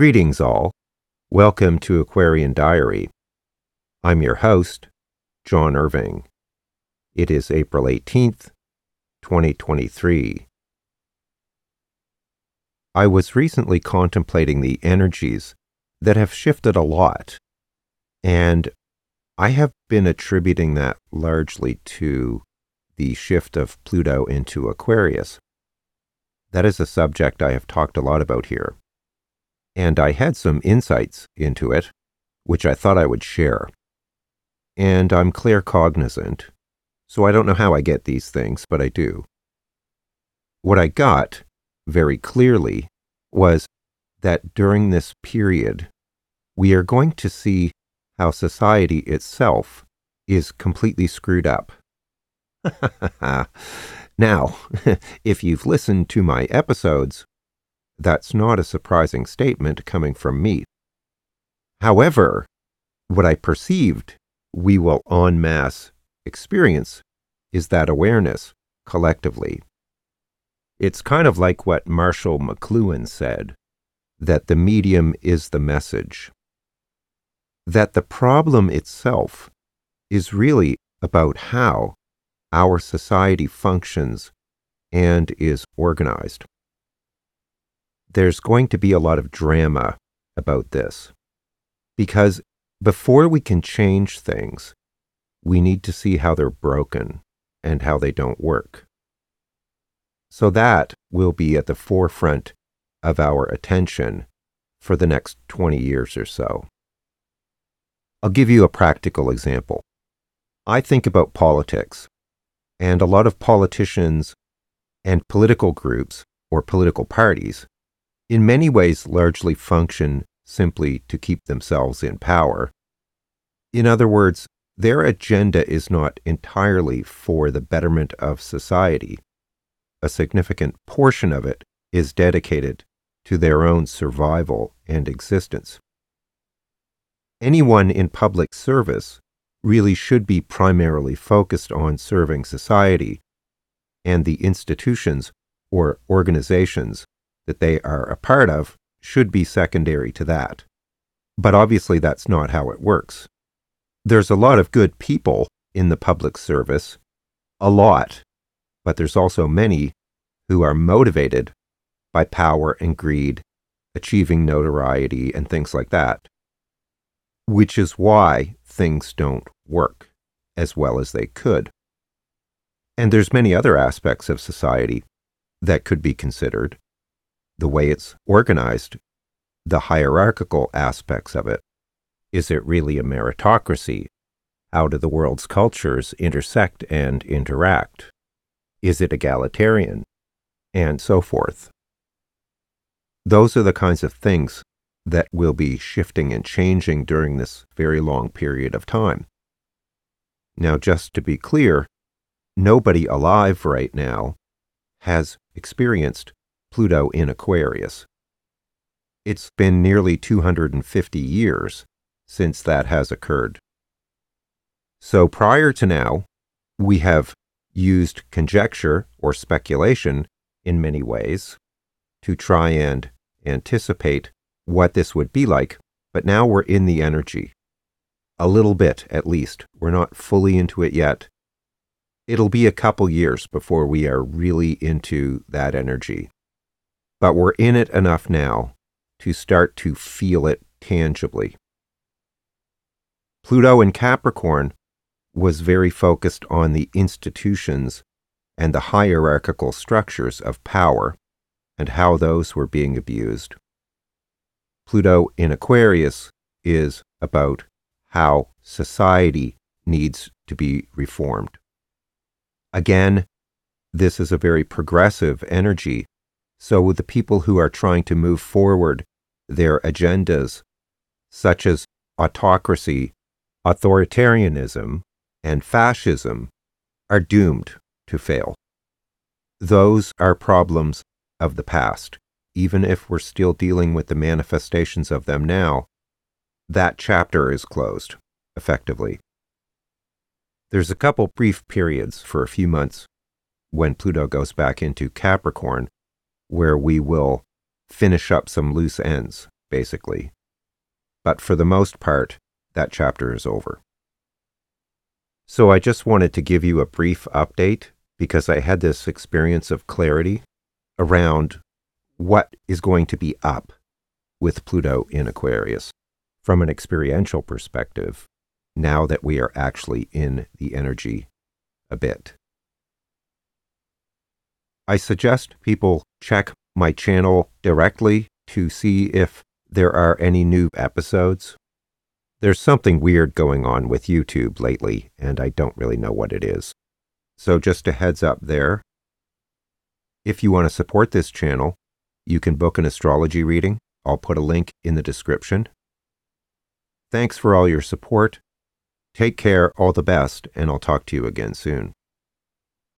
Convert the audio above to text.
Greetings, all. Welcome to Aquarian Diary. I'm your host, John Irving. It is April 18th, 2023. I was recently contemplating the energies that have shifted a lot, and I have been attributing that largely to the shift of Pluto into Aquarius. That is a subject I have talked a lot about here and I had some insights into it, which I thought I would share. And I'm claircognizant, so I don't know how I get these things, but I do. What I got very clearly was that during this period, we are going to see how society itself is completely screwed up. now, if you've listened to my episodes, that's not a surprising statement coming from me. However, what I perceived we will en masse experience is that awareness collectively. It's kind of like what Marshall McLuhan said that the medium is the message. That the problem itself is really about how our society functions and is organized there's going to be a lot of drama about this. Because before we can change things, we need to see how they're broken and how they don't work. So that will be at the forefront of our attention for the next 20 years or so. I'll give you a practical example. I think about politics, and a lot of politicians and political groups or political parties in many ways largely function simply to keep themselves in power. In other words, their agenda is not entirely for the betterment of society. A significant portion of it is dedicated to their own survival and existence. Anyone in public service really should be primarily focused on serving society and the institutions or organizations that they are a part of should be secondary to that. But obviously, that's not how it works. There's a lot of good people in the public service, a lot, but there's also many who are motivated by power and greed, achieving notoriety, and things like that, which is why things don't work as well as they could. And there's many other aspects of society that could be considered the way it's organized, the hierarchical aspects of it. Is it really a meritocracy? How do the world's cultures intersect and interact? Is it egalitarian? And so forth. Those are the kinds of things that will be shifting and changing during this very long period of time. Now, just to be clear, nobody alive right now has experienced Pluto in Aquarius. It's been nearly 250 years since that has occurred. So prior to now, we have used conjecture or speculation in many ways to try and anticipate what this would be like, but now we're in the energy. A little bit, at least. We're not fully into it yet. It'll be a couple years before we are really into that energy but we're in it enough now to start to feel it tangibly. Pluto in Capricorn was very focused on the institutions and the hierarchical structures of power and how those were being abused. Pluto in Aquarius is about how society needs to be reformed. Again, this is a very progressive energy so, the people who are trying to move forward their agendas, such as autocracy, authoritarianism, and fascism, are doomed to fail. Those are problems of the past. Even if we're still dealing with the manifestations of them now, that chapter is closed, effectively. There's a couple brief periods for a few months when Pluto goes back into Capricorn where we will finish up some loose ends basically. But for the most part, that chapter is over. So I just wanted to give you a brief update because I had this experience of clarity around what is going to be up with Pluto in Aquarius from an experiential perspective now that we are actually in the energy a bit. I suggest people check my channel directly to see if there are any new episodes. There's something weird going on with YouTube lately, and I don't really know what it is. So, just a heads up there. If you want to support this channel, you can book an astrology reading. I'll put a link in the description. Thanks for all your support. Take care, all the best, and I'll talk to you again soon.